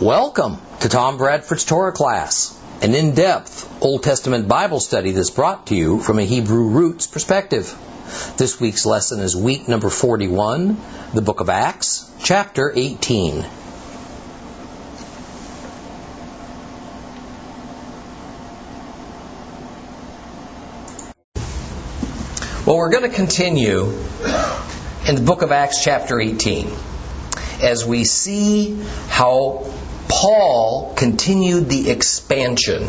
Welcome to Tom Bradford's Torah class, an in depth Old Testament Bible study that's brought to you from a Hebrew roots perspective. This week's lesson is week number 41, the book of Acts, chapter 18. Well, we're going to continue in the book of Acts, chapter 18, as we see how Paul continued the expansion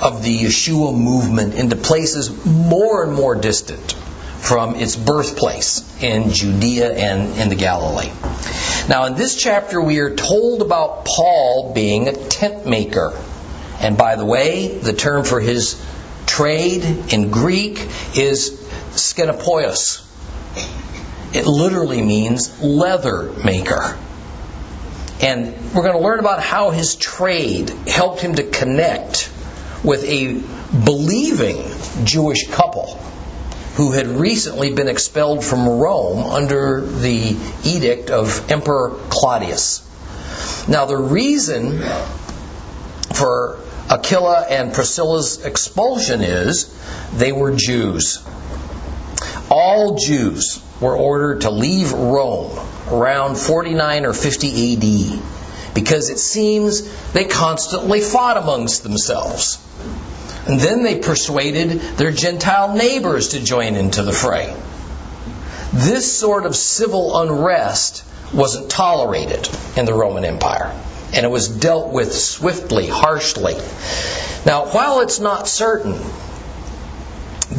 of the Yeshua movement into places more and more distant from its birthplace in Judea and in the Galilee. Now, in this chapter, we are told about Paul being a tent maker. And by the way, the term for his trade in Greek is skenopoios. It literally means leather maker. And we're going to learn about how his trade helped him to connect with a believing Jewish couple who had recently been expelled from Rome under the edict of Emperor Claudius. Now, the reason for Aquila and Priscilla's expulsion is they were Jews. All Jews were ordered to leave Rome around 49 or 50 AD because it seems they constantly fought amongst themselves. And then they persuaded their Gentile neighbors to join into the fray. This sort of civil unrest wasn't tolerated in the Roman Empire, and it was dealt with swiftly, harshly. Now, while it's not certain,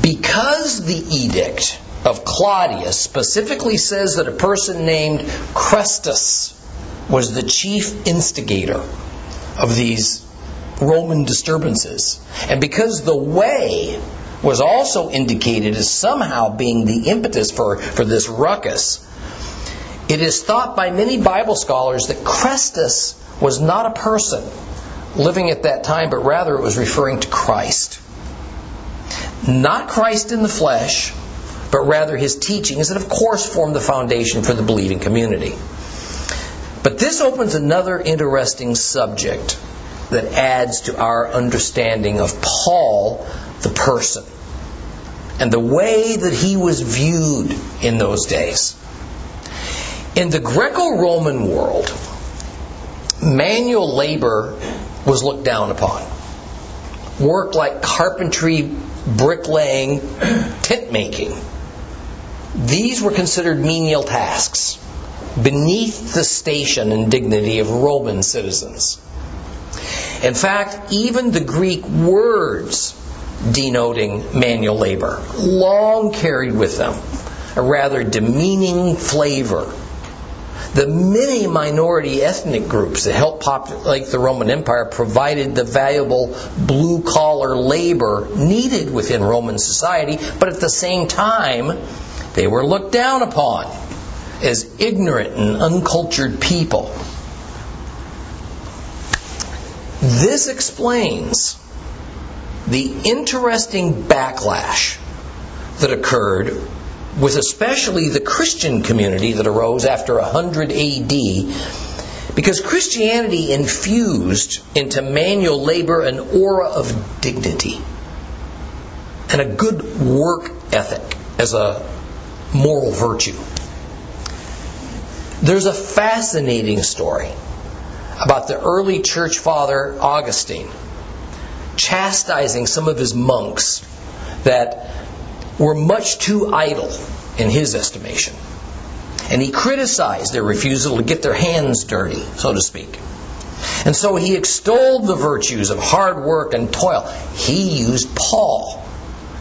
because the edict of Claudius specifically says that a person named Chrestus was the chief instigator of these Roman disturbances. And because the way was also indicated as somehow being the impetus for, for this ruckus, it is thought by many Bible scholars that Chrestus was not a person living at that time, but rather it was referring to Christ. Not Christ in the flesh, but rather his teachings that, of course, form the foundation for the believing community. But this opens another interesting subject that adds to our understanding of Paul, the person, and the way that he was viewed in those days. In the Greco Roman world, manual labor was looked down upon. Work like carpentry, bricklaying, tent making. These were considered menial tasks beneath the station and dignity of Roman citizens. In fact, even the Greek words denoting manual labor long carried with them a rather demeaning flavor. The many minority ethnic groups that helped populate the Roman Empire provided the valuable blue collar labor needed within Roman society, but at the same time, they were looked down upon as ignorant and uncultured people. This explains the interesting backlash that occurred with especially the Christian community that arose after 100 AD because Christianity infused into manual labor an aura of dignity and a good work ethic as a moral virtue. There's a fascinating story about the early church father Augustine chastising some of his monks that were much too idle in his estimation. And he criticized their refusal to get their hands dirty, so to speak. And so he extolled the virtues of hard work and toil. He used Paul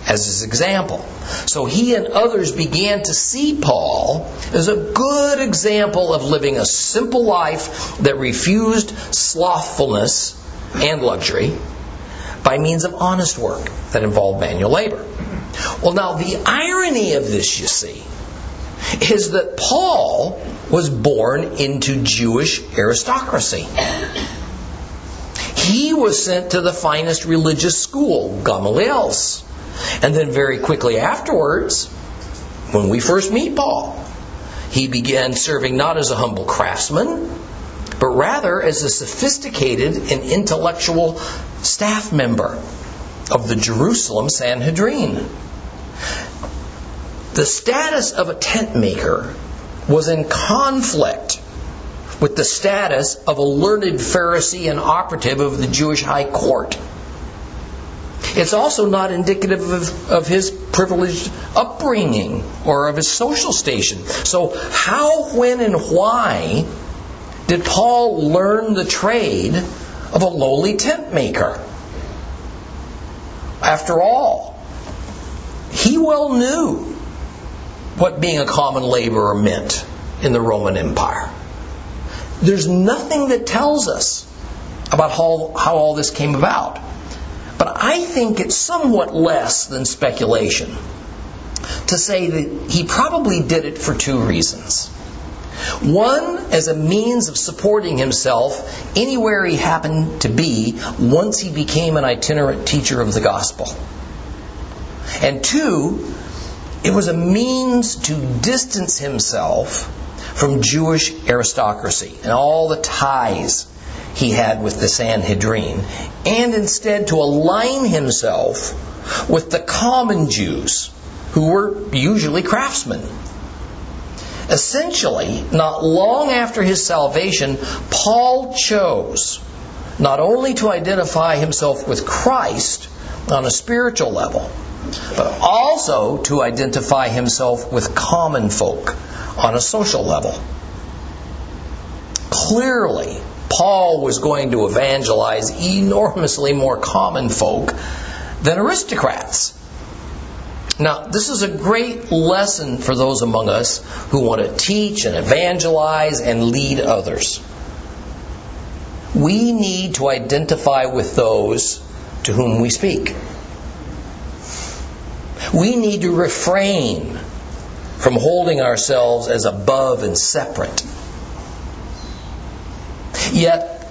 as his example. So he and others began to see Paul as a good example of living a simple life that refused slothfulness and luxury by means of honest work that involved manual labor. Well, now, the irony of this, you see, is that Paul was born into Jewish aristocracy. He was sent to the finest religious school, Gamaliel's. And then very quickly afterwards, when we first meet Paul, he began serving not as a humble craftsman, but rather as a sophisticated and intellectual staff member of the Jerusalem Sanhedrin. The status of a tent maker was in conflict with the status of a learned Pharisee and operative of the Jewish high court. It's also not indicative of, of, his privileged upbringing or of his social station. So, how, when, and why did Paul learn the trade of a lowly tent maker? After all, he well knew what being a common laborer meant in the Roman Empire. There's nothing that tells us about how, how all this came about. I think it's somewhat less than speculation to say that he probably did it for two reasons. One, as a means of supporting himself anywhere he happened to be once he became an itinerant teacher of the gospel. And two, it was a means to distance himself from Jewish aristocracy and all the ties he had with the Sanhedrin, and instead to align himself with the common Jews, who were usually craftsmen. Essentially, not long after his salvation, Paul chose not only to identify himself with Christ on a spiritual level, but also to identify himself with common folk on a social level. Clearly, Paul was going to evangelize enormously more common folk than aristocrats. Now, this is a great lesson for those among us who want to teach and evangelize and lead others. We need to identify with those to whom we speak. We need to refrain from holding ourselves as above and separate. Yet,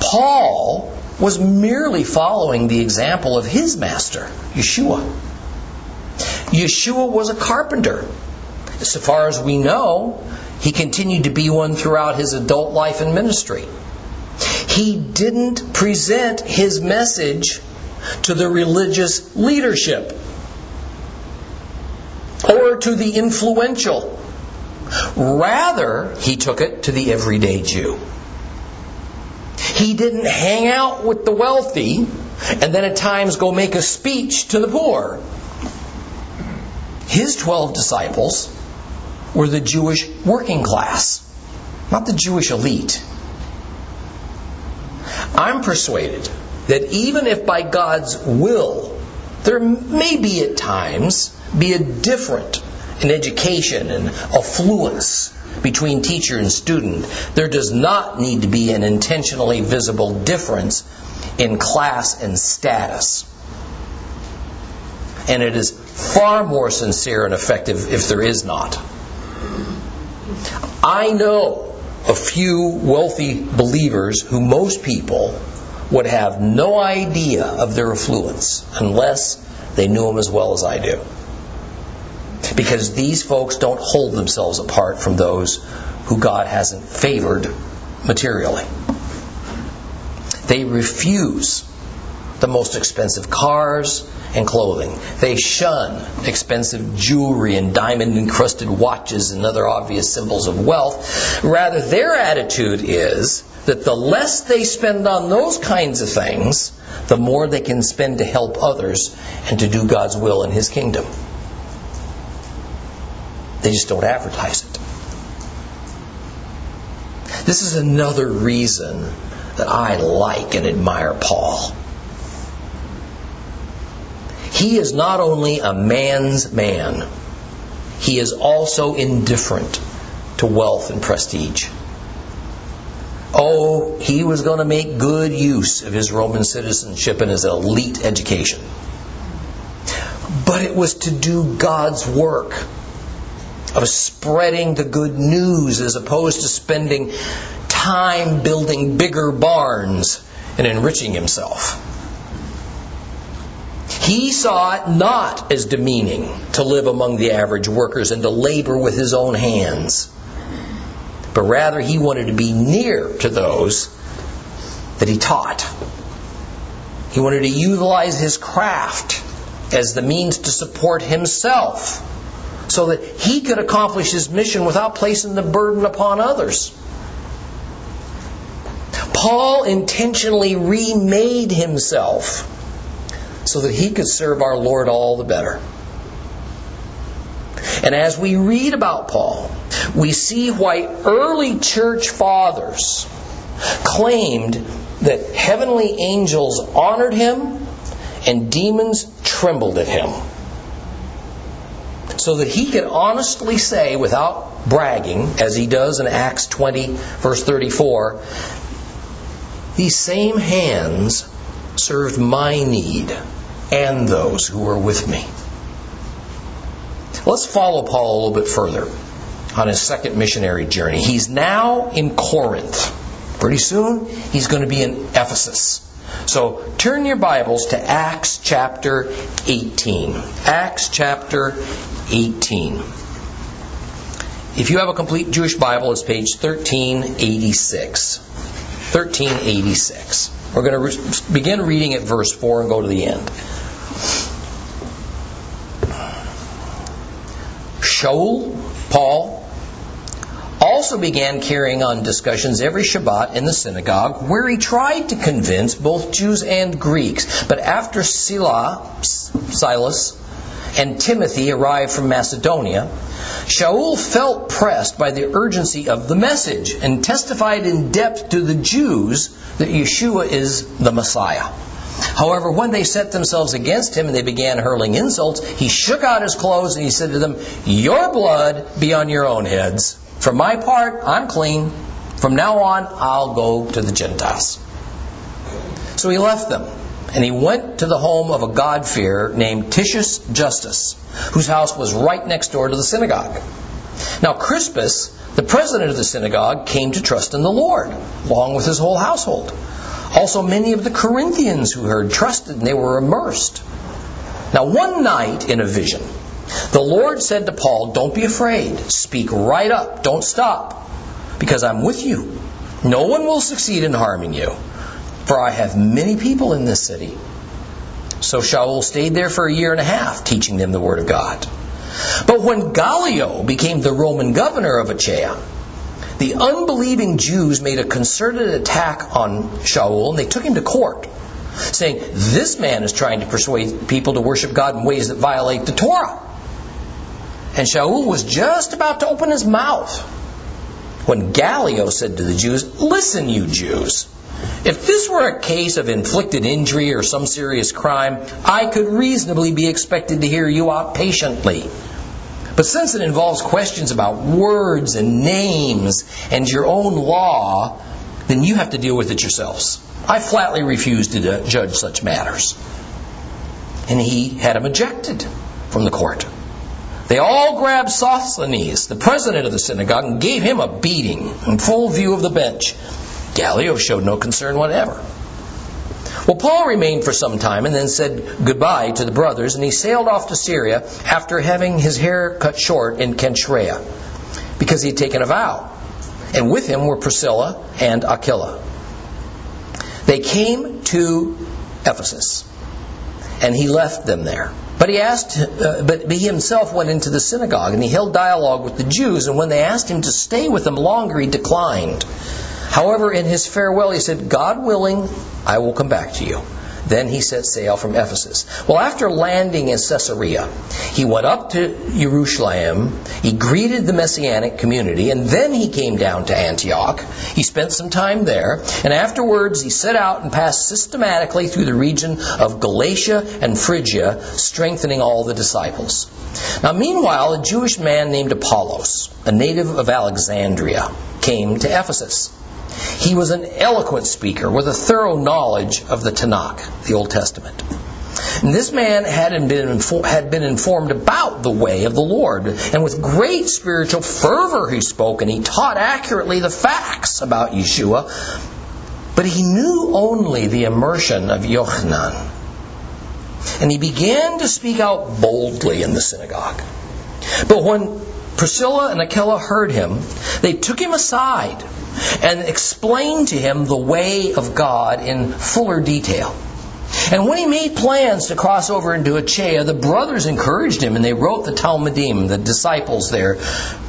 Paul was merely following the example of his master, Yeshua. Yeshua was a carpenter. So far as we know, he continued to be one throughout his adult life and ministry. He didn't present his message to the religious leadership or to the influential. Rather, he took it to the everyday Jew. He didn't hang out with the wealthy and then at times go make a speech to the poor. His 12 disciples were the Jewish working class, not the Jewish elite. I'm persuaded that even if by God's will there may be at times be a difference in education and affluence between teacher and student, there does not need to be an intentionally visible difference in class and status. And it is far more sincere and effective if there is not. I know a few wealthy believers who most people would have no idea of their affluence unless they knew them as well as I do. Because these folks don't hold themselves apart from those who God hasn't favored materially. They refuse the most expensive cars and clothing. They shun expensive jewelry and diamond encrusted watches and other obvious symbols of wealth. Rather, their attitude is that the less they spend on those kinds of things, the more they can spend to help others and to do God's will in His kingdom. They just don't advertise it. This is another reason that I like and admire Paul. He is not only a man's man, he is also indifferent to wealth and prestige. Oh, he was going to make good use of his Roman citizenship and his elite education. But it was to do God's work of spreading the good news as opposed to spending time building bigger barns and enriching himself. He saw it not as demeaning to live among the average workers and to labor with his own hands, but rather he wanted to be near to those that he taught. He wanted to utilize his craft as the means to support himself so that he could accomplish his mission without placing the burden upon others. Paul intentionally remade himself so that he could serve our Lord all the better. And as we read about Paul, we see why early church fathers claimed that heavenly angels honored him and demons trembled at him. So that he could honestly say, without bragging, as he does in Acts 20, verse 34, these same hands served my need and those who were with me. Let's follow Paul a little bit further on his second missionary journey. He's now in Corinth. Pretty soon, he's going to be in Ephesus. So turn your Bibles to Acts chapter 18. Acts chapter 18. If you have a complete Jewish Bible, it's page 1386. 1386. We're going to re- begin reading at verse 4 and go to the end. Shaul, Paul, also began carrying on discussions every Shabbat in the synagogue, where he tried to convince both Jews and Greeks. But after Silas, Silas and Timothy arrived from Macedonia, Shaul felt pressed by the urgency of the message and testified in depth to the Jews that Yeshua is the Messiah. However, when they set themselves against him and they began hurling insults, he shook out his clothes and he said to them, Your blood be on your own heads. For my part, I'm clean. From now on, I'll go to the Gentiles. So he left them, and he went to the home of a God-fearer named Titius Justus, whose house was right next door to the synagogue. Now Crispus, the president of the synagogue, came to trust in the Lord, along with his whole household. Also, many of the Corinthians who heard trusted, and they were immersed. Now, one night in a vision, the Lord said to Paul, Don't be afraid. Speak right up. Don't stop. Because I'm with you. No one will succeed in harming you. For I have many people in this city. So Shaul stayed there for a year and a half, teaching them the Word of God. But when Gallio became the Roman governor of Achaia, the unbelieving Jews made a concerted attack on Shaul and they took him to court, saying, This man is trying to persuade people to worship God in ways that violate the Torah. And Shaul was just about to open his mouth when Gallio said to the Jews, Listen, you Jews, if this were a case of inflicted injury or some serious crime, I could reasonably be expected to hear you out patiently. But since it involves questions about words and names and your own law, then you have to deal with it yourselves. I flatly refuse to judge such matters. And he had him ejected from the court. They all grabbed Sosthenes, the president of the synagogue, and gave him a beating in full view of the bench. Gallio showed no concern whatever. Well, Paul remained for some time and then said goodbye to the brothers, and he sailed off to Syria after having his hair cut short in Kenchrea, because he had taken a vow. And with him were Priscilla and Aquila. They came to Ephesus, and he left them there. But he asked, uh, but he himself went into the synagogue and he held dialogue with the Jews. And when they asked him to stay with them longer, he declined. However, in his farewell, he said, God willing, I will come back to you. Then he set sail from Ephesus. Well, after landing in Caesarea, he went up to Jerusalem. He greeted the Messianic community, and then he came down to Antioch. He spent some time there, and afterwards he set out and passed systematically through the region of Galatia and Phrygia, strengthening all the disciples. Now, meanwhile, a Jewish man named Apollos, a native of Alexandria, came to Ephesus. He was an eloquent speaker with a thorough knowledge of the Tanakh, the Old Testament. And this man had been, had been informed about the way of the Lord, and with great spiritual fervor he spoke, and he taught accurately the facts about Yeshua, but he knew only the immersion of Yochanan. And he began to speak out boldly in the synagogue. But when Priscilla and Aquila heard him, they took him aside and explained to him the way of God in fuller detail. And when he made plans to cross over into Achaia, the brothers encouraged him and they wrote the talmidim, the disciples there,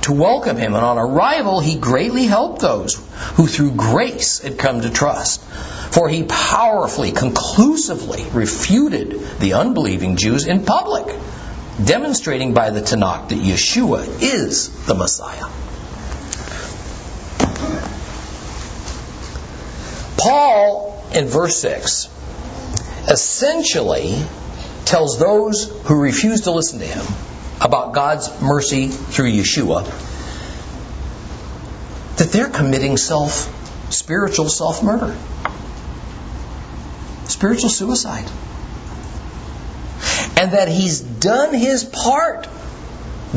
to welcome him. And on arrival, he greatly helped those who through grace had come to trust. For he powerfully, conclusively refuted the unbelieving Jews in public, demonstrating by the Tanakh that Yeshua is the Messiah. Paul, in verse 6, essentially tells those who refuse to listen to him about God's mercy through Yeshua that they're committing self spiritual self murder. Spiritual suicide. And that he's done his part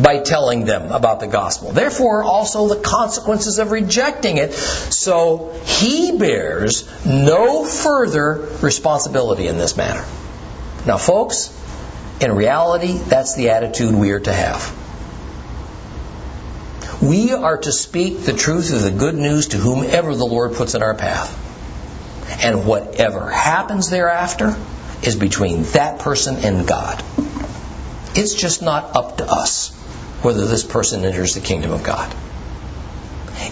by telling them about the gospel. Therefore, also the consequences of rejecting it. So he bears no further responsibility in this matter. Now, folks, in reality, that's the attitude we are to have. We are to speak the truth of the good news to whomever the Lord puts in our path. And whatever happens thereafter is between that person and God. It's just not up to us whether this person enters the kingdom of God.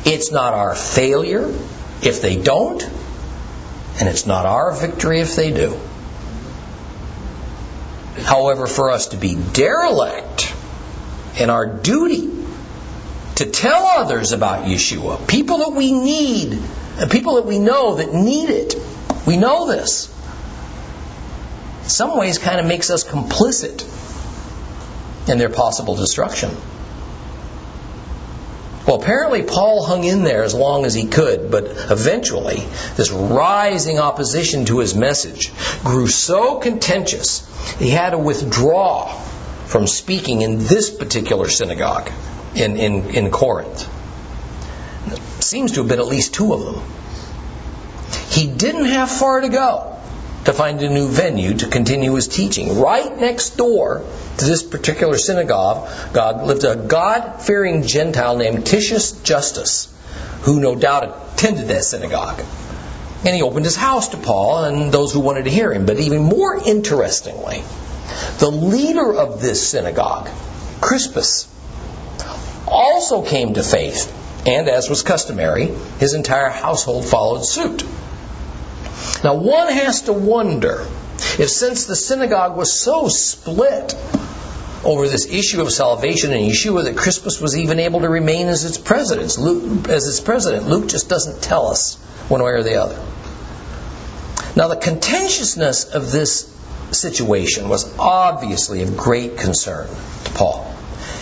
It's not our failure if they don't, and it's not our victory if they do. However, for us to be derelict in our duty to tell others about Yeshua, people that we need, people that we know that need it, we know this. In some ways, kind of makes us complicit in their possible destruction. Well, apparently Paul hung in there as long as he could, but eventually this rising opposition to his message grew so contentious he had to withdraw from speaking in this particular synagogue in, in, in Corinth. Seems to have been at least two of them. He didn't have far to go to find a new venue to continue his teaching. Right next door to this particular synagogue God lived a God fearing Gentile named Titius Justus, who no doubt attended that synagogue. And he opened his house to Paul and those who wanted to hear him. But even more interestingly, the leader of this synagogue, Crispus, also came to faith, and as was customary, his entire household followed suit. Now, one has to wonder if, since the synagogue was so split over this issue of salvation and Yeshua, that Crispus was even able to remain as its president. Luke, as its president, Luke just doesn't tell us one way or the other. Now, the contentiousness of this situation was obviously of great concern to Paul.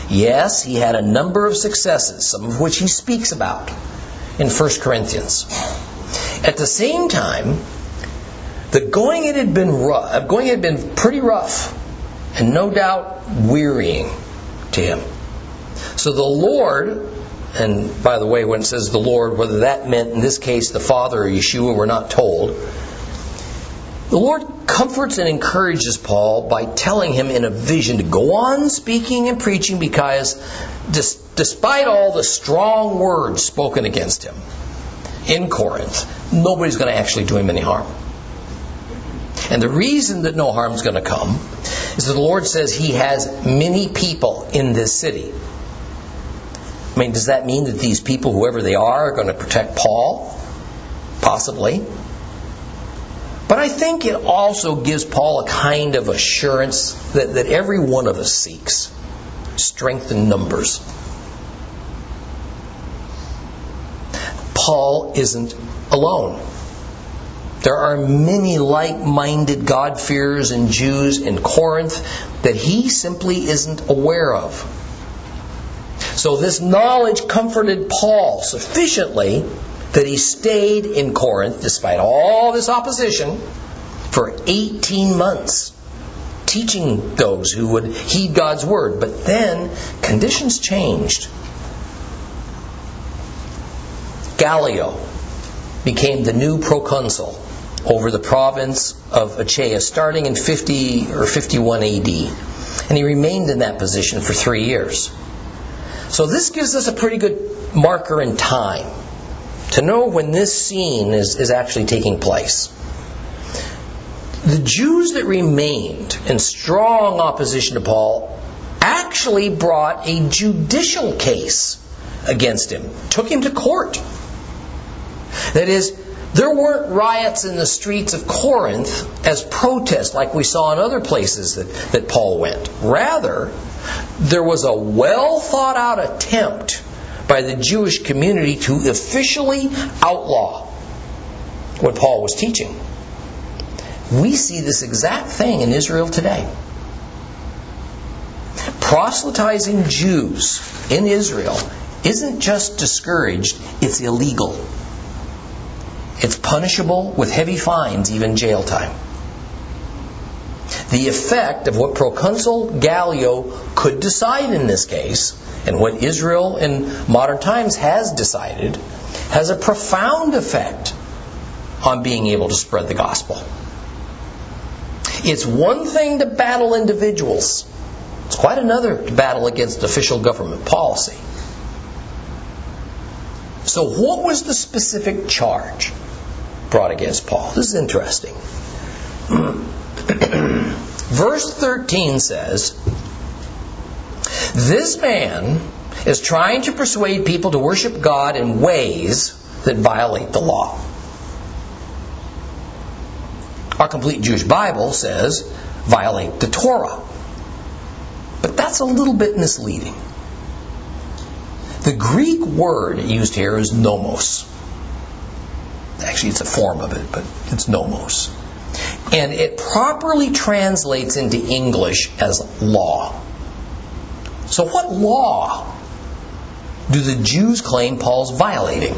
Yes, he had a number of successes, some of which he speaks about in 1 Corinthians. At the same time, the going it had been rough, uh, going had been pretty rough, and no doubt wearying to him. So the Lord, and by the way, when it says the Lord, whether that meant in this case the Father or Yeshua, we're not told. The Lord comforts and encourages Paul by telling him in a vision to go on speaking and preaching because despite all the strong words spoken against him in Corinth, nobody's going to actually do him any harm. And the reason that no harm is going to come is that the Lord says He has many people in this city. I mean, does that mean that these people, whoever they are, are going to protect Paul? Possibly. But I think it also gives Paul a kind of assurance that, that every one of us seeks strength in numbers. Paul isn't alone. There are many like minded God-fearers and Jews in Corinth that he simply isn't aware of. So this knowledge comforted Paul sufficiently that he stayed in Corinth despite all this opposition for 18 months, teaching those who would heed God's word. But then conditions changed. Gallio became the new proconsul over the province of Achaia starting in 50 or 51 AD. And he remained in that position for three years. So this gives us a pretty good marker in time to know when this scene is, is actually taking place. The Jews that remained in strong opposition to Paul actually brought a judicial case against him, took him to court. That is, there weren't riots in the streets of Corinth as protest like we saw in other places that, that Paul went. Rather, there was a well thought out attempt by the Jewish community to officially outlaw what Paul was teaching. We see this exact thing in Israel today. Proselytizing Jews in Israel isn't just discouraged, it's illegal. It's punishable with heavy fines, even jail time. The effect of what Proconsul Gallio could decide in this case, and what Israel in modern times has decided, has a profound effect on being able to spread the gospel. It's one thing to battle individuals, it's quite another to battle against official government policy. So, what was the specific charge brought against Paul? This is interesting. Verse 13 says, This man is trying to persuade people to worship God in ways that violate the law. Our complete Jewish Bible says, violate the Torah. But that's a little bit misleading. The Greek word used here is nomos. Actually, it's a form of it, but it's nomos. And it properly translates into English as law. So, what law do the Jews claim Paul's violating?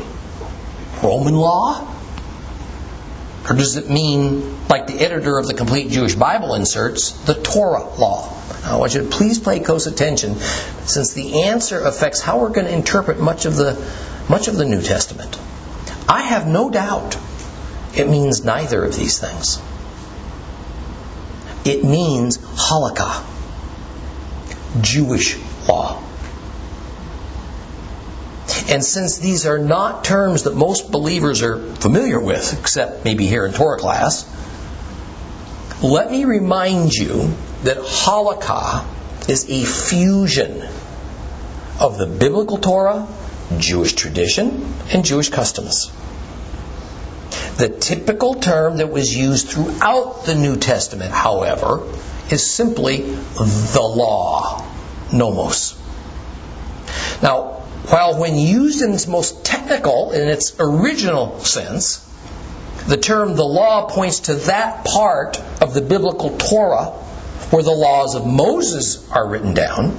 Roman law? Or does it mean, like the editor of the Complete Jewish Bible inserts, the Torah law? I want you to please pay close attention since the answer affects how we're going to interpret much of the, much of the New Testament. I have no doubt it means neither of these things. It means halakha, Jewish law. And since these are not terms that most believers are familiar with, except maybe here in Torah class, let me remind you that halakha is a fusion of the biblical Torah, Jewish tradition, and Jewish customs. The typical term that was used throughout the New Testament, however, is simply the law, nomos. Now, while when used in its most technical, in its original sense, the term the law points to that part of the biblical Torah where the laws of Moses are written down.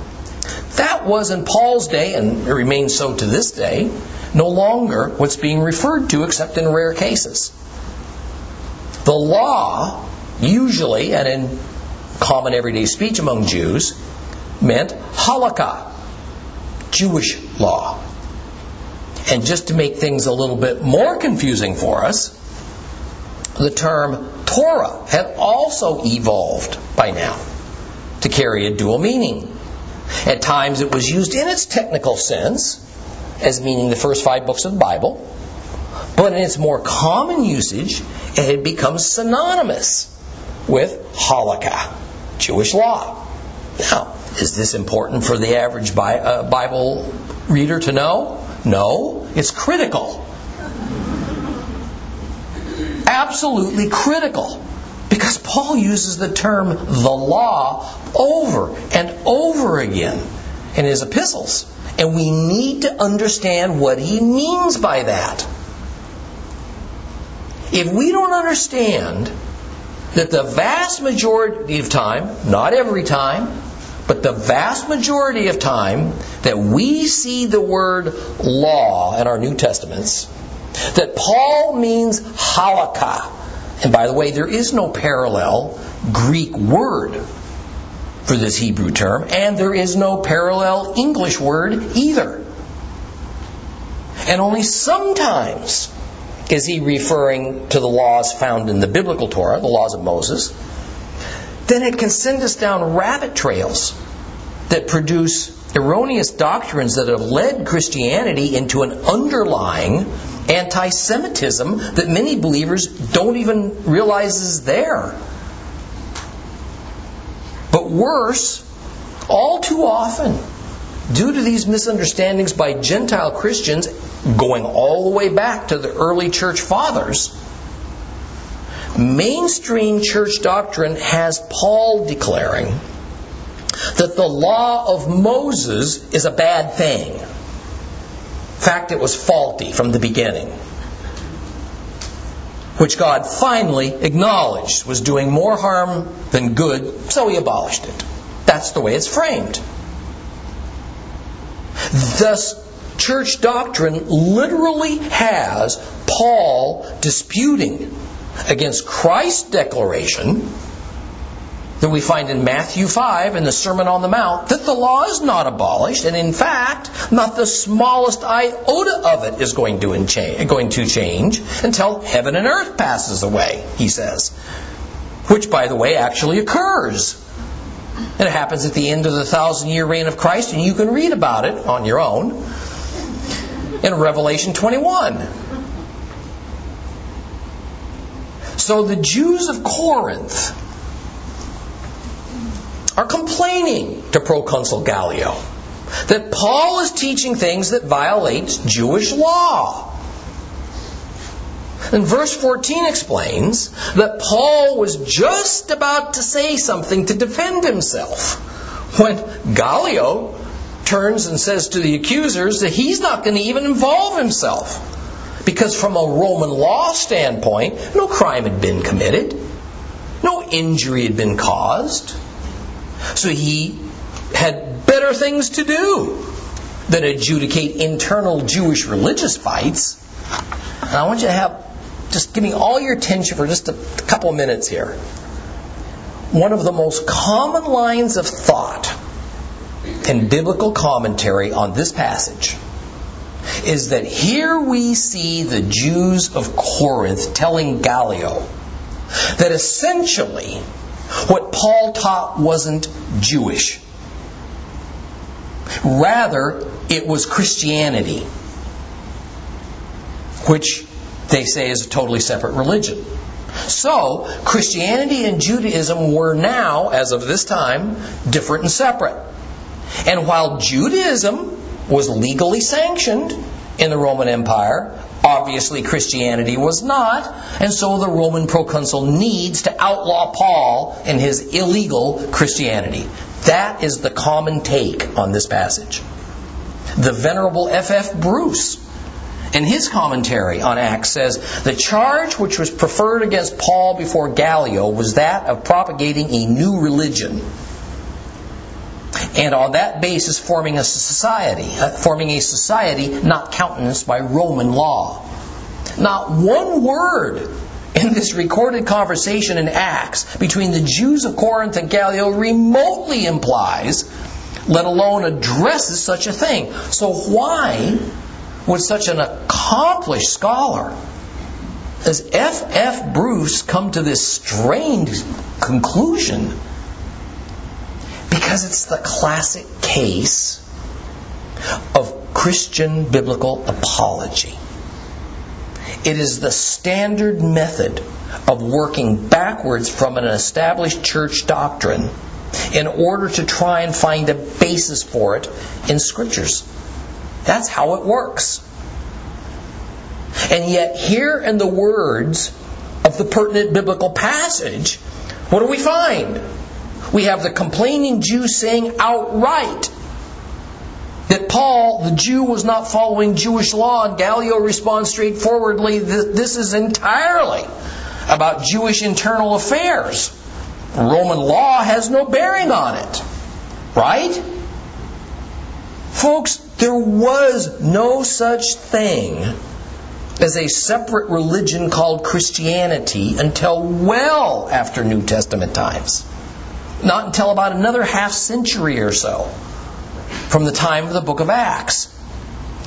That was in Paul's day, and it remains so to this day, no longer what's being referred to except in rare cases. The law, usually and in common everyday speech among Jews, meant halakha, Jewish law. And just to make things a little bit more confusing for us, the term Torah had also evolved by now to carry a dual meaning. At times it was used in its technical sense, as meaning the first five books of the Bible, but in its more common usage, it had become synonymous with halakha, Jewish law. Now, is this important for the average uh, Bible reader to know? No, it's critical. Absolutely critical. Because Paul uses the term the law over and over again in his epistles. And we need to understand what he means by that. If we don't understand that the vast majority of time, not every time, but the vast majority of time that we see the word law in our New Testaments, that Paul means halakha. And by the way, there is no parallel Greek word for this Hebrew term, and there is no parallel English word either. And only sometimes is he referring to the laws found in the biblical Torah, the laws of Moses, then it can send us down rabbit trails that produce erroneous doctrines that have led Christianity into an underlying anti Semitism that many believers don't even realize is there. But worse, all too often, due to these misunderstandings by Gentile Christians, going all the way back to the early church fathers, mainstream church doctrine has Paul declaring that the law of Moses is a bad thing. Fact, it was faulty from the beginning. Which God finally acknowledged was doing more harm than good, so he abolished it. That's the way it's framed. Thus, church doctrine literally has Paul disputing against Christ's declaration that we find in Matthew 5 in the Sermon on the Mount that the law is not abolished, and in fact, not the smallest iota of it is going to, going to change until heaven and earth passes away, he says. Which, by the way, actually occurs. It happens at the end of the thousand year reign of Christ, and you can read about it on your own in Revelation 21. So the Jews of Corinth are complaining to proconsul Gallio that Paul is teaching things that violate Jewish law. And verse 14 explains that Paul was just about to say something to defend himself when Gallio turns and says to the accusers that he's not going to even involve himself. Because from a Roman law standpoint, no crime had been committed, no injury had been caused. So he had better things to do than adjudicate internal Jewish religious fights. And I want you to have, just give me all your attention for just a couple of minutes here. One of the most common lines of thought in biblical commentary on this passage is that here we see the Jews of Corinth telling Gallio that essentially what Paul taught wasn't Jewish. Rather, it was Christianity, which they say is a totally separate religion. So, Christianity and Judaism were now, as of this time, different and separate. And while Judaism was legally sanctioned in the Roman Empire, Obviously, Christianity was not, and so the Roman proconsul needs to outlaw Paul and his illegal Christianity. That is the common take on this passage. The Venerable F.F. F. Bruce, in his commentary on Acts, says the charge which was preferred against Paul before Gallio was that of propagating a new religion and on that basis forming a society, uh, forming a society not countenanced by Roman law. Not one word in this recorded conversation in Acts between the Jews of Corinth and Gallio remotely implies, let alone addresses such a thing. So why would such an accomplished scholar as F. F. Bruce come to this strange conclusion because it's the classic case of Christian biblical apology. It is the standard method of working backwards from an established church doctrine in order to try and find a basis for it in scriptures. That's how it works. And yet, here in the words of the pertinent biblical passage, what do we find? We have the complaining Jew saying outright that Paul, the Jew, was not following Jewish law, and Gallio responds straightforwardly that this is entirely about Jewish internal affairs. Roman law has no bearing on it. Right? Folks, there was no such thing as a separate religion called Christianity until well after New Testament times. Not until about another half century or so from the time of the book of Acts.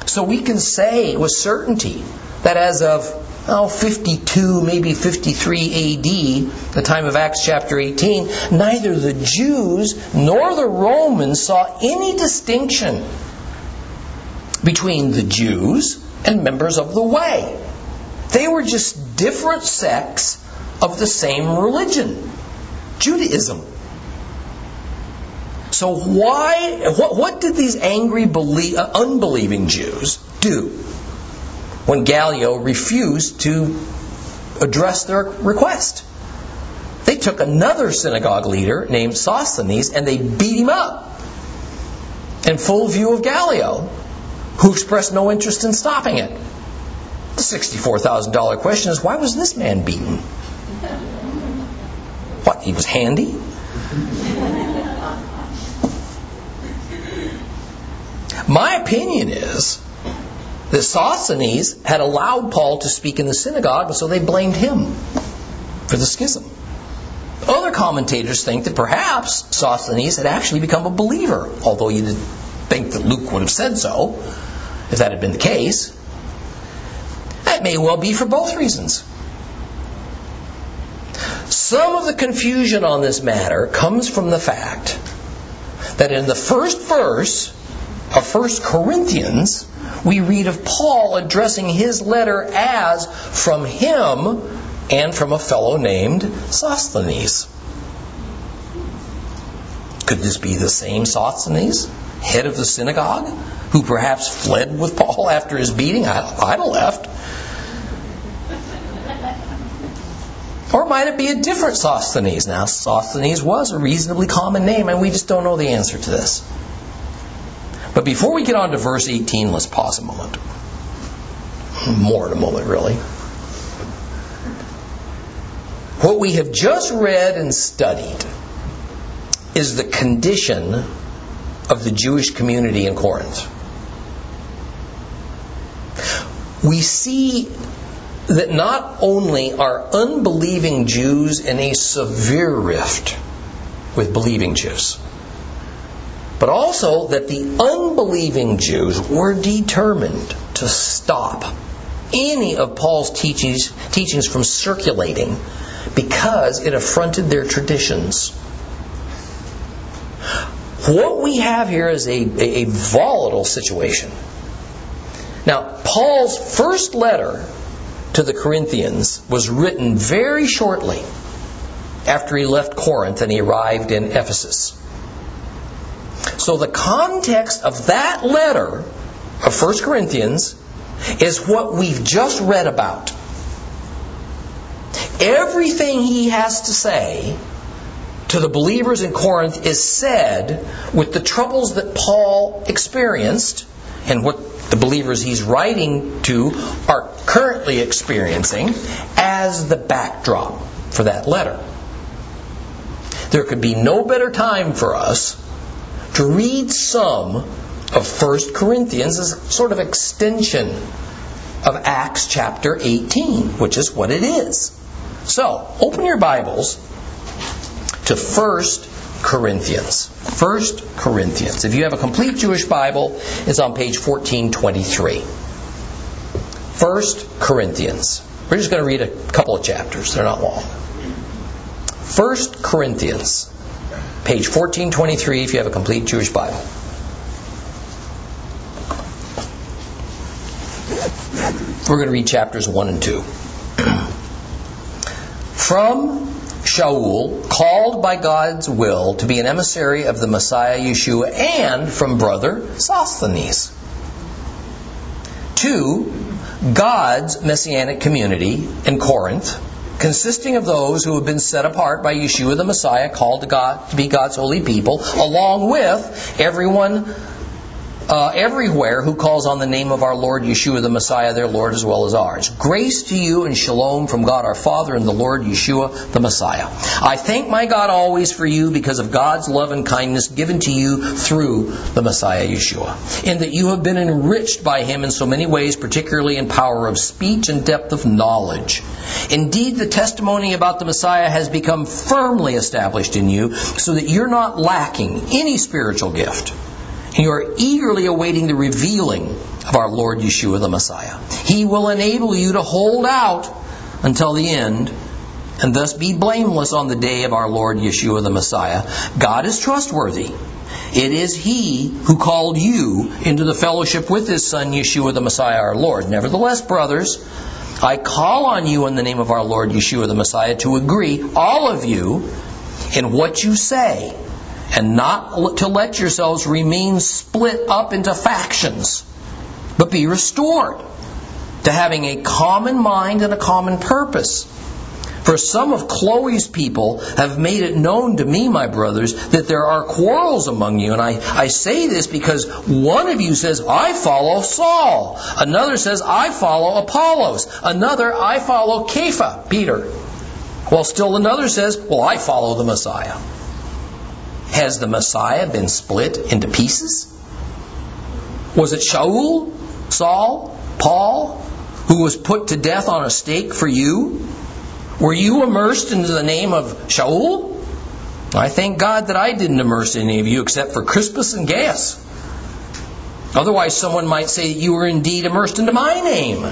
So we can say with certainty that as of oh, 52, maybe 53 AD, the time of Acts chapter 18, neither the Jews nor the Romans saw any distinction between the Jews and members of the way. They were just different sects of the same religion, Judaism. So why? What, what did these angry, believe, uh, unbelieving Jews do when Gallio refused to address their request? They took another synagogue leader named Sosthenes and they beat him up in full view of Gallio, who expressed no interest in stopping it. The $64,000 question is why was this man beaten? What, he was handy? My opinion is that Sosthenes had allowed Paul to speak in the synagogue, and so they blamed him for the schism. Other commentators think that perhaps Sosthenes had actually become a believer, although you didn't think that Luke would have said so if that had been the case. That may well be for both reasons. Some of the confusion on this matter comes from the fact that in the first verse of 1 Corinthians, we read of Paul addressing his letter as from him and from a fellow named Sosthenes. Could this be the same Sosthenes, head of the synagogue, who perhaps fled with Paul after his beating? I'd have left. Or might it be a different Sosthenes? Now, Sosthenes was a reasonably common name, and we just don't know the answer to this. But before we get on to verse 18, let's pause a moment. More in a moment, really. What we have just read and studied is the condition of the Jewish community in Corinth. We see that not only are unbelieving Jews in a severe rift with believing Jews, but also that the unbelieving Jews were determined to stop any of Paul's teachings, teachings from circulating because it affronted their traditions. What we have here is a, a, a volatile situation. Now, Paul's first letter to the Corinthians was written very shortly after he left Corinth and he arrived in Ephesus. So the context of that letter of 1 Corinthians is what we've just read about. Everything he has to say to the believers in Corinth is said with the troubles that Paul experienced and what the believers he's writing to are currently experiencing as the backdrop for that letter. There could be no better time for us to read some of 1 Corinthians as sort of extension of Acts chapter 18, which is what it is. So, open your Bibles to 1 Corinthians. 1 Corinthians. If you have a complete Jewish Bible, it's on page 1423. 1 Corinthians. We're just going to read a couple of chapters, they're not long. 1 Corinthians page 1423 if you have a complete Jewish Bible. We're going to read chapters 1 and 2. From Shaul, called by God's will to be an emissary of the Messiah Yeshua, and from brother Sosthenes. To God's messianic community in Corinth consisting of those who have been set apart by Yeshua the Messiah, called to God to be God's holy people, along with everyone uh, everywhere who calls on the name of our Lord Yeshua the Messiah, their Lord as well as ours. Grace to you and shalom from God our Father and the Lord Yeshua the Messiah. I thank my God always for you because of God's love and kindness given to you through the Messiah Yeshua, in that you have been enriched by him in so many ways, particularly in power of speech and depth of knowledge. Indeed, the testimony about the Messiah has become firmly established in you, so that you're not lacking any spiritual gift You are eagerly awaiting the revealing of our Lord Yeshua the Messiah. He will enable you to hold out until the end and thus be blameless on the day of our Lord Yeshua the Messiah. God is trustworthy. It is He who called you into the fellowship with His Son Yeshua the Messiah our Lord. Nevertheless, brothers, I call on you in the name of our Lord Yeshua the Messiah to agree, all of you, in what you say and not to let yourselves remain split up into factions, but be restored to having a common mind and a common purpose. For some of Chloe's people have made it known to me, my brothers, that there are quarrels among you. And I, I say this because one of you says, I follow Saul. Another says, I follow Apollos. Another, I follow Kepha, Peter. While still another says, Well, I follow the Messiah. Has the Messiah been split into pieces? Was it Shaul, Saul, Paul, who was put to death on a stake for you? Were you immersed into the name of Shaul? I thank God that I didn't immerse any of you except for Crispus and Gaius. Otherwise, someone might say that you were indeed immersed into my name.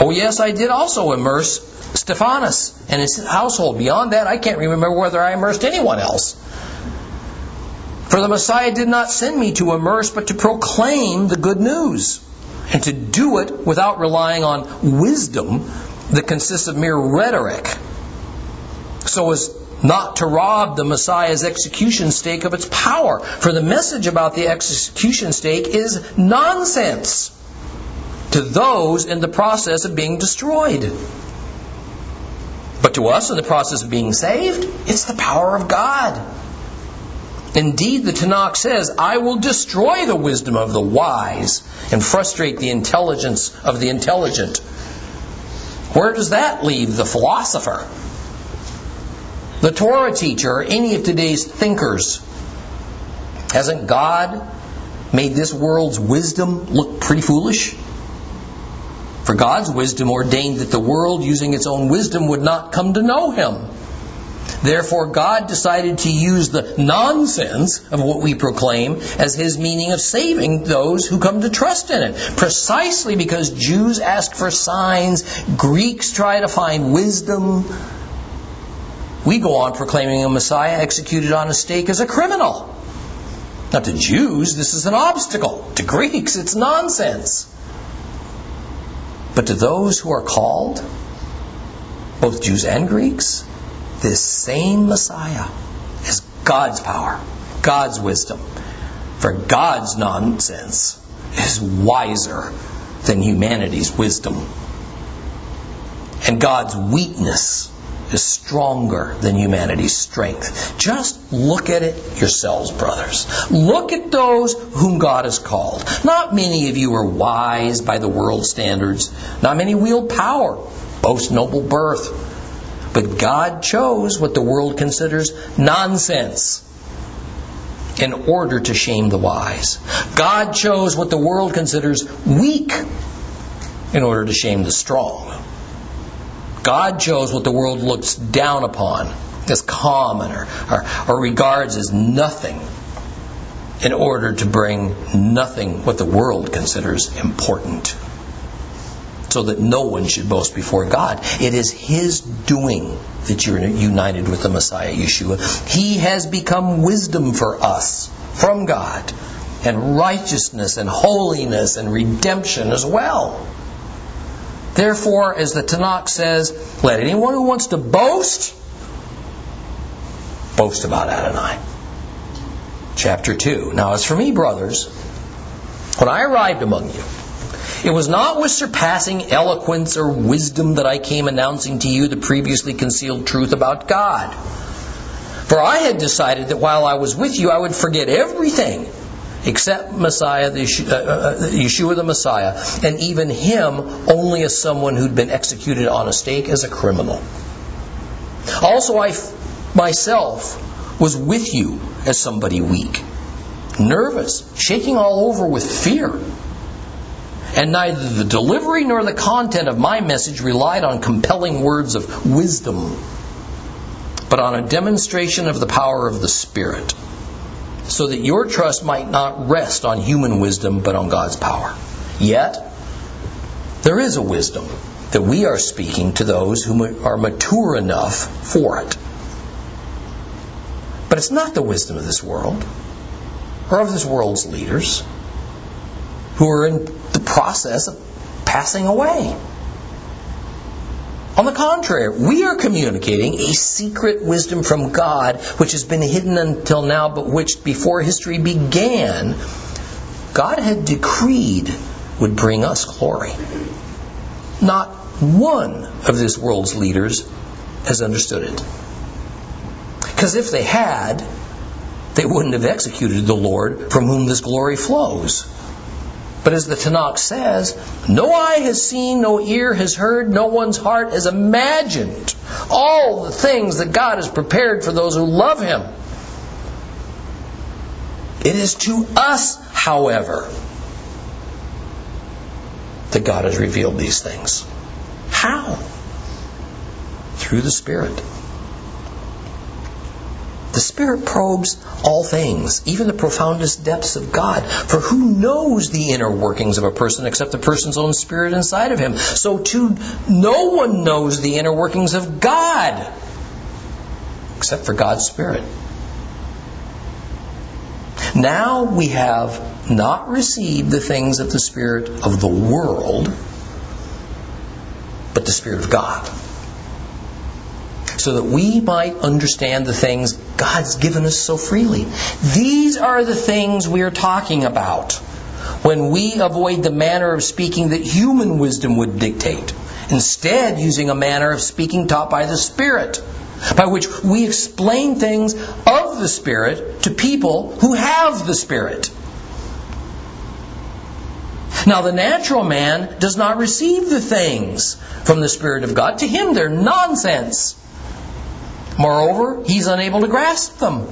Oh, yes, I did also immerse Stephanas and his household. Beyond that, I can't remember whether I immersed anyone else. For the Messiah did not send me to immerse, but to proclaim the good news, and to do it without relying on wisdom that consists of mere rhetoric, so as not to rob the Messiah's execution stake of its power. For the message about the execution stake is nonsense to those in the process of being destroyed. But to us in the process of being saved, it's the power of God. Indeed, the Tanakh says, I will destroy the wisdom of the wise and frustrate the intelligence of the intelligent. Where does that leave the philosopher? The Torah teacher, or any of today's thinkers? Hasn't God made this world's wisdom look pretty foolish? For God's wisdom ordained that the world, using its own wisdom, would not come to know Him. Therefore, God decided to use the nonsense of what we proclaim as His meaning of saving those who come to trust in it. Precisely because Jews ask for signs, Greeks try to find wisdom. We go on proclaiming a Messiah executed on a stake as a criminal. Now, to Jews, this is an obstacle. To Greeks, it's nonsense. But to those who are called, both Jews and Greeks, this same Messiah is God's power, God's wisdom. For God's nonsense is wiser than humanity's wisdom. And God's weakness is stronger than humanity's strength. Just look at it yourselves, brothers. Look at those whom God has called. Not many of you are wise by the world standards. Not many wield power, boast noble birth but God chose what the world considers nonsense in order to shame the wise. God chose what the world considers weak in order to shame the strong. God chose what the world looks down upon as common or, or, or regards as nothing in order to bring nothing what the world considers important so that no one should boast before God. It is His doing that you're united with the Messiah, Yeshua. He has become wisdom for us from God, and righteousness and holiness and redemption as well. Therefore, as the Tanakh says, let anyone who wants to boast, boast about Adonai. Chapter 2. Now, as for me, brothers, when I arrived among you, it was not with surpassing eloquence or wisdom that I came announcing to you the previously concealed truth about God. For I had decided that while I was with you, I would forget everything except Messiah, the Yeshua, uh, uh, Yeshua the Messiah, and even him only as someone who'd been executed on a stake as a criminal. Also, I myself was with you as somebody weak, nervous, shaking all over with fear. And neither the delivery nor the content of my message relied on compelling words of wisdom, but on a demonstration of the power of the Spirit, so that your trust might not rest on human wisdom but on God's power. Yet, there is a wisdom that we are speaking to those who are mature enough for it. But it's not the wisdom of this world or of this world's leaders who are in the process of passing away. On the contrary, we are communicating a secret wisdom from God which has been hidden until now, but which before history began, God had decreed would bring us glory. Not one of this world's leaders has understood it. Because if they had, they wouldn't have executed the Lord from whom this glory flows. But as the Tanakh says, no eye has seen, no ear has heard, no one's heart has imagined all the things that God has prepared for those who love Him. It is to us, however, that God has revealed these things. How? Through the Spirit. The Spirit probes all things, even the profoundest depths of God. For who knows the inner workings of a person except the person's own spirit inside of him? So too, no one knows the inner workings of God except for God's Spirit. Now we have not received the things of the Spirit of the world, but the Spirit of God so that we might understand the things God's given us so freely. These are the things we are talking about when we avoid the manner of speaking that human wisdom would dictate, instead, using a manner of speaking taught by the Spirit, by which we explain things of the Spirit to people who have the Spirit. Now, the natural man does not receive the things from the Spirit of God. To him, they're nonsense. Moreover, he's unable to grasp them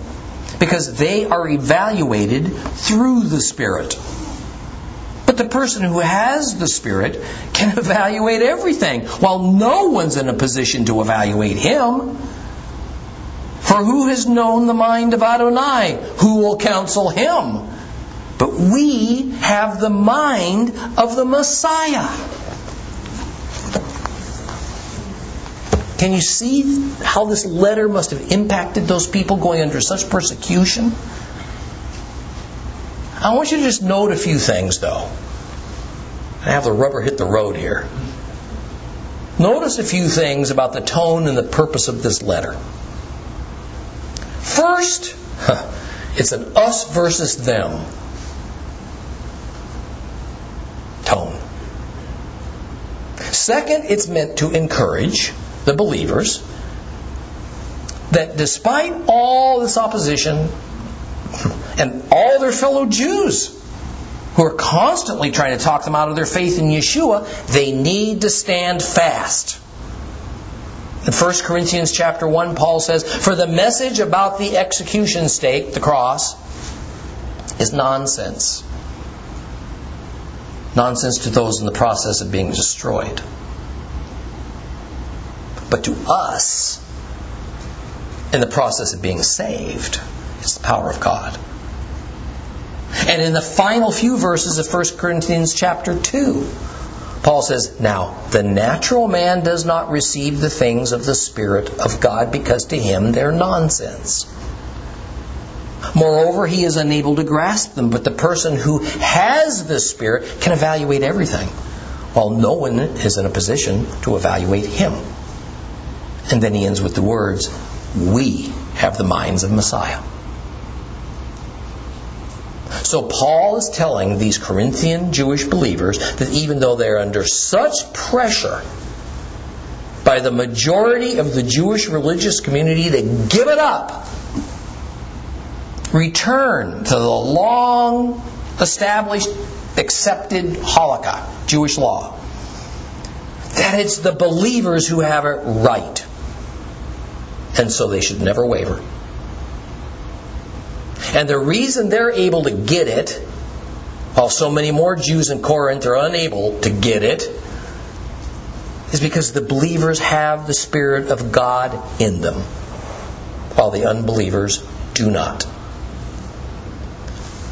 because they are evaluated through the Spirit. But the person who has the Spirit can evaluate everything, while no one's in a position to evaluate him. For who has known the mind of Adonai? Who will counsel him? But we have the mind of the Messiah. Can you see how this letter must have impacted those people going under such persecution? I want you to just note a few things, though. I have the rubber hit the road here. Notice a few things about the tone and the purpose of this letter. First, it's an us versus them tone. Second, it's meant to encourage the believers, that despite all this opposition and all their fellow Jews who are constantly trying to talk them out of their faith in Yeshua, they need to stand fast. In 1 Corinthians chapter 1, Paul says, For the message about the execution stake, the cross, is nonsense. Nonsense to those in the process of being destroyed. But to us, in the process of being saved, it's the power of God. And in the final few verses of 1 Corinthians chapter 2, Paul says, Now, the natural man does not receive the things of the Spirit of God because to him they're nonsense. Moreover, he is unable to grasp them, but the person who has the Spirit can evaluate everything, while no one is in a position to evaluate him. And then he ends with the words, We have the minds of Messiah. So Paul is telling these Corinthian Jewish believers that even though they're under such pressure by the majority of the Jewish religious community to give it up, return to the long established, accepted halakha, Jewish law, that it's the believers who have it right and so they should never waver. And the reason they're able to get it, while so many more Jews in Corinth are unable to get it, is because the believers have the Spirit of God in them, while the unbelievers do not.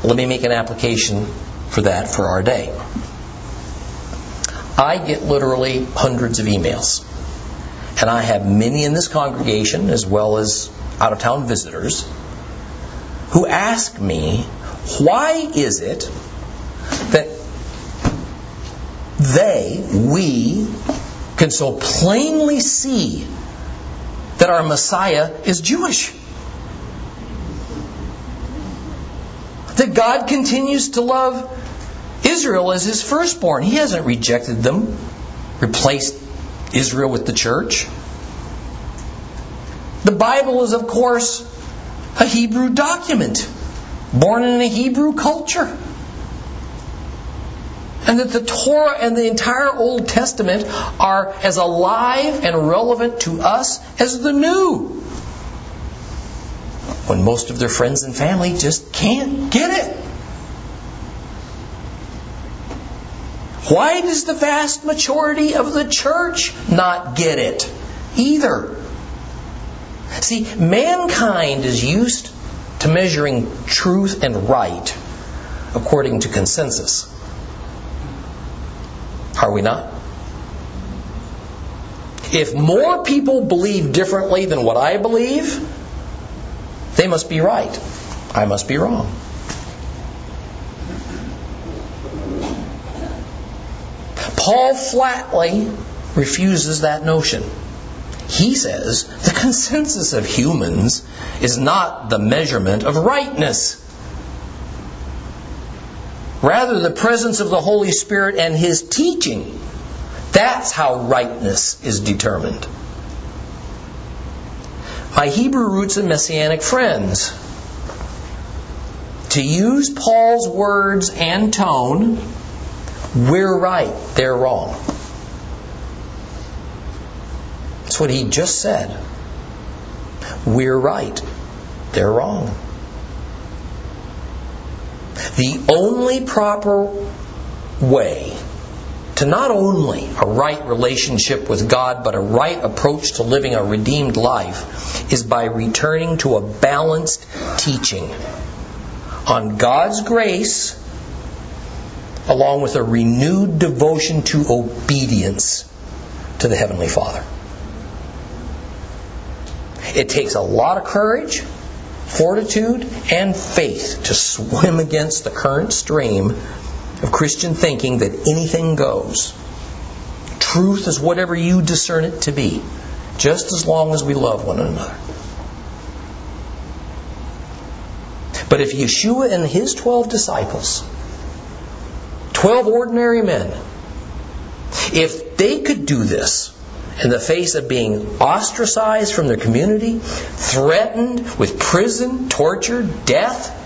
Let me make an application for that for our day. I get literally hundreds of emails. And I have many in this congregation, as well as out of town visitors, who ask me, why is it that they, we, can so plainly see that our Messiah is Jewish? That God continues to love Israel as his firstborn. He hasn't rejected them, replaced Israel with the church. The Bible is, of course, a Hebrew document, born in a Hebrew culture. And that the Torah and the entire Old Testament are as alive and relevant to us as the New. When most of their friends and family just can't get it. Why does the vast majority of the church not get it either? See, mankind is used to measuring truth and right according to consensus. Are we not? If more people believe differently than what I believe, they must be right. I must be wrong. Paul flatly refuses that notion. He says the consensus of humans is not the measurement of rightness. Rather, the presence of the Holy Spirit and His teaching. That's how rightness is determined. My Hebrew roots and Messianic friends, to use Paul's words and tone, we're right, they're wrong. That's what he just said. We're right, they're wrong. The only proper way to not only a right relationship with God, but a right approach to living a redeemed life is by returning to a balanced teaching on God's grace along with a renewed devotion to obedience to the Heavenly Father. It takes a lot of courage, fortitude, and faith to swim against the current stream of Christian thinking that anything goes. Truth is whatever you discern it to be, just as long as we love one another. But if Yeshua and his 12 disciples 12 ordinary men, if they could do this in the face of being ostracized from their community, threatened with prison, torture, death,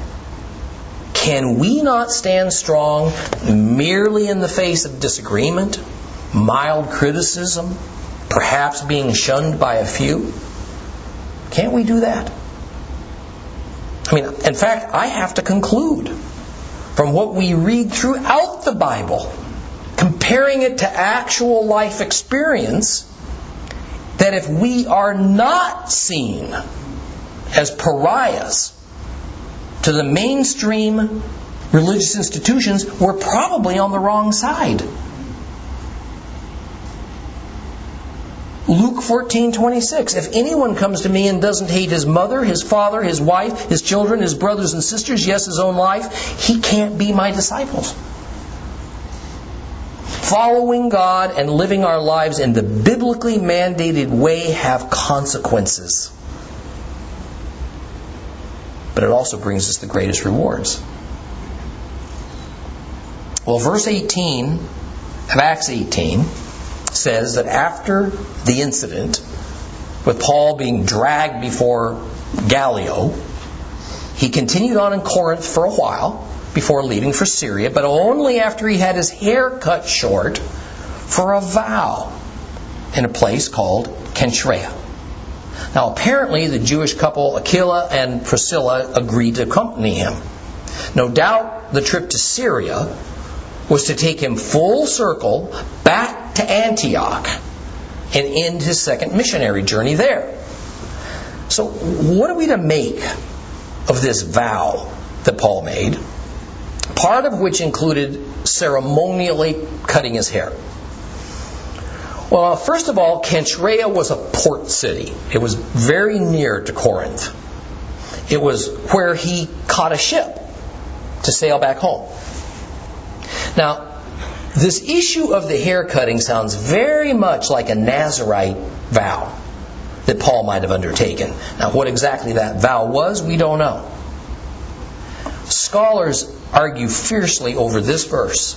can we not stand strong merely in the face of disagreement, mild criticism, perhaps being shunned by a few? Can't we do that? I mean, in fact, I have to conclude from what we read throughout the Bible, comparing it to actual life experience, that if we are not seen as pariahs to the mainstream religious institutions, we're probably on the wrong side. Luke 14, 26. If anyone comes to me and doesn't hate his mother, his father, his wife, his children, his brothers and sisters, yes, his own life, he can't be my disciples. Following God and living our lives in the biblically mandated way have consequences. But it also brings us the greatest rewards. Well, verse 18 of Acts 18 says that after the incident with Paul being dragged before Gallio, he continued on in Corinth for a while before leaving for Syria, but only after he had his hair cut short for a vow in a place called Cenchrea. Now, apparently, the Jewish couple Aquila and Priscilla agreed to accompany him. No doubt the trip to Syria was to take him full circle back to Antioch and end his second missionary journey there. So, what are we to make of this vow that Paul made? part of which included ceremonially cutting his hair. Well, first of all, Kenchrea was a port city. It was very near to Corinth. It was where he caught a ship to sail back home. Now, this issue of the hair cutting sounds very much like a Nazarite vow that Paul might have undertaken. Now, what exactly that vow was, we don't know. Scholars argue fiercely over this verse.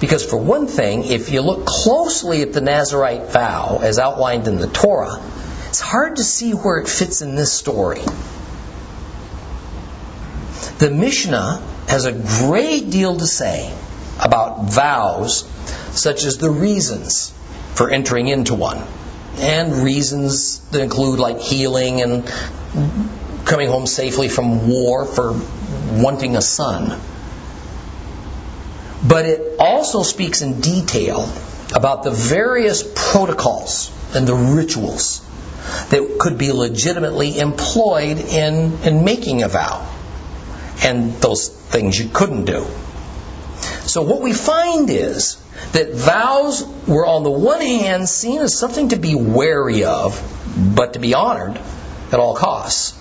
Because, for one thing, if you look closely at the Nazarite vow as outlined in the Torah, it's hard to see where it fits in this story. The Mishnah has a great deal to say about vows, such as the reasons for entering into one, and reasons that include like healing and coming home safely from war for wanting a son. But it also speaks in detail about the various protocols and the rituals that could be legitimately employed in, in making a vow, and those things you couldn't do. So, what we find is that vows were, on the one hand, seen as something to be wary of, but to be honored at all costs.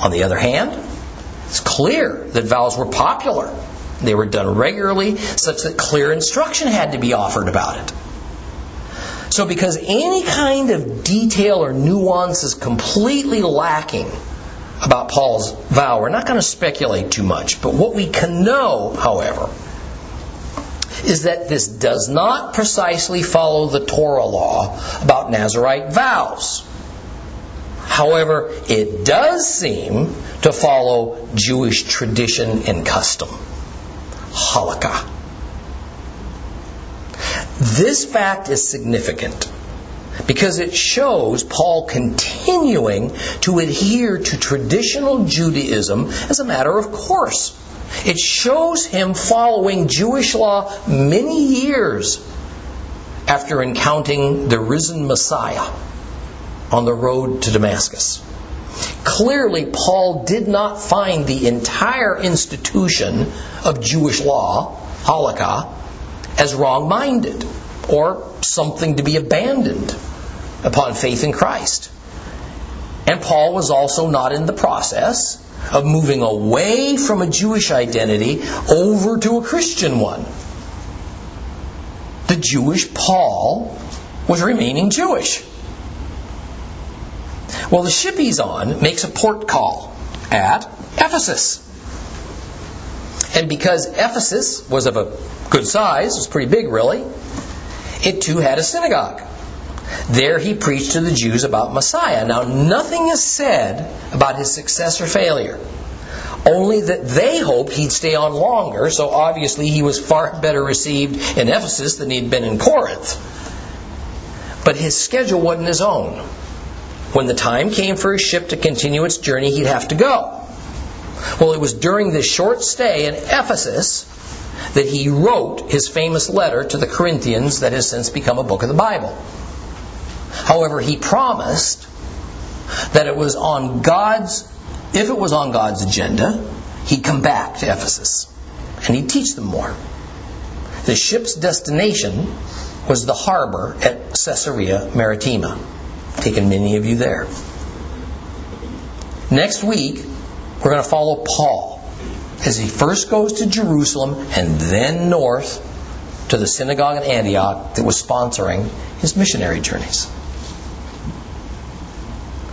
On the other hand, it's clear that vows were popular. They were done regularly, such that clear instruction had to be offered about it. So, because any kind of detail or nuance is completely lacking about Paul's vow, we're not going to speculate too much. But what we can know, however, is that this does not precisely follow the Torah law about Nazarite vows. However, it does seem to follow Jewish tradition and custom. Halakha. This fact is significant because it shows Paul continuing to adhere to traditional Judaism as a matter of course. It shows him following Jewish law many years after encountering the risen Messiah on the road to Damascus. Clearly, Paul did not find the entire institution of Jewish law, halakha, as wrong minded or something to be abandoned upon faith in Christ. And Paul was also not in the process of moving away from a Jewish identity over to a Christian one. The Jewish Paul was remaining Jewish. Well, the ship he's on makes a port call at Ephesus. And because Ephesus was of a good size, it was pretty big really, it too had a synagogue. There he preached to the Jews about Messiah. Now, nothing is said about his success or failure. Only that they hoped he'd stay on longer, so obviously he was far better received in Ephesus than he'd been in Corinth. But his schedule wasn't his own. When the time came for his ship to continue its journey, he'd have to go. Well, it was during this short stay in Ephesus that he wrote his famous letter to the Corinthians that has since become a book of the Bible. However, he promised that it was on God's, if it was on God's agenda, he'd come back to Ephesus and he'd teach them more. The ship's destination was the harbor at Caesarea Maritima. Taken many of you there. Next week, we're going to follow Paul as he first goes to Jerusalem and then north to the synagogue in Antioch that was sponsoring his missionary journeys.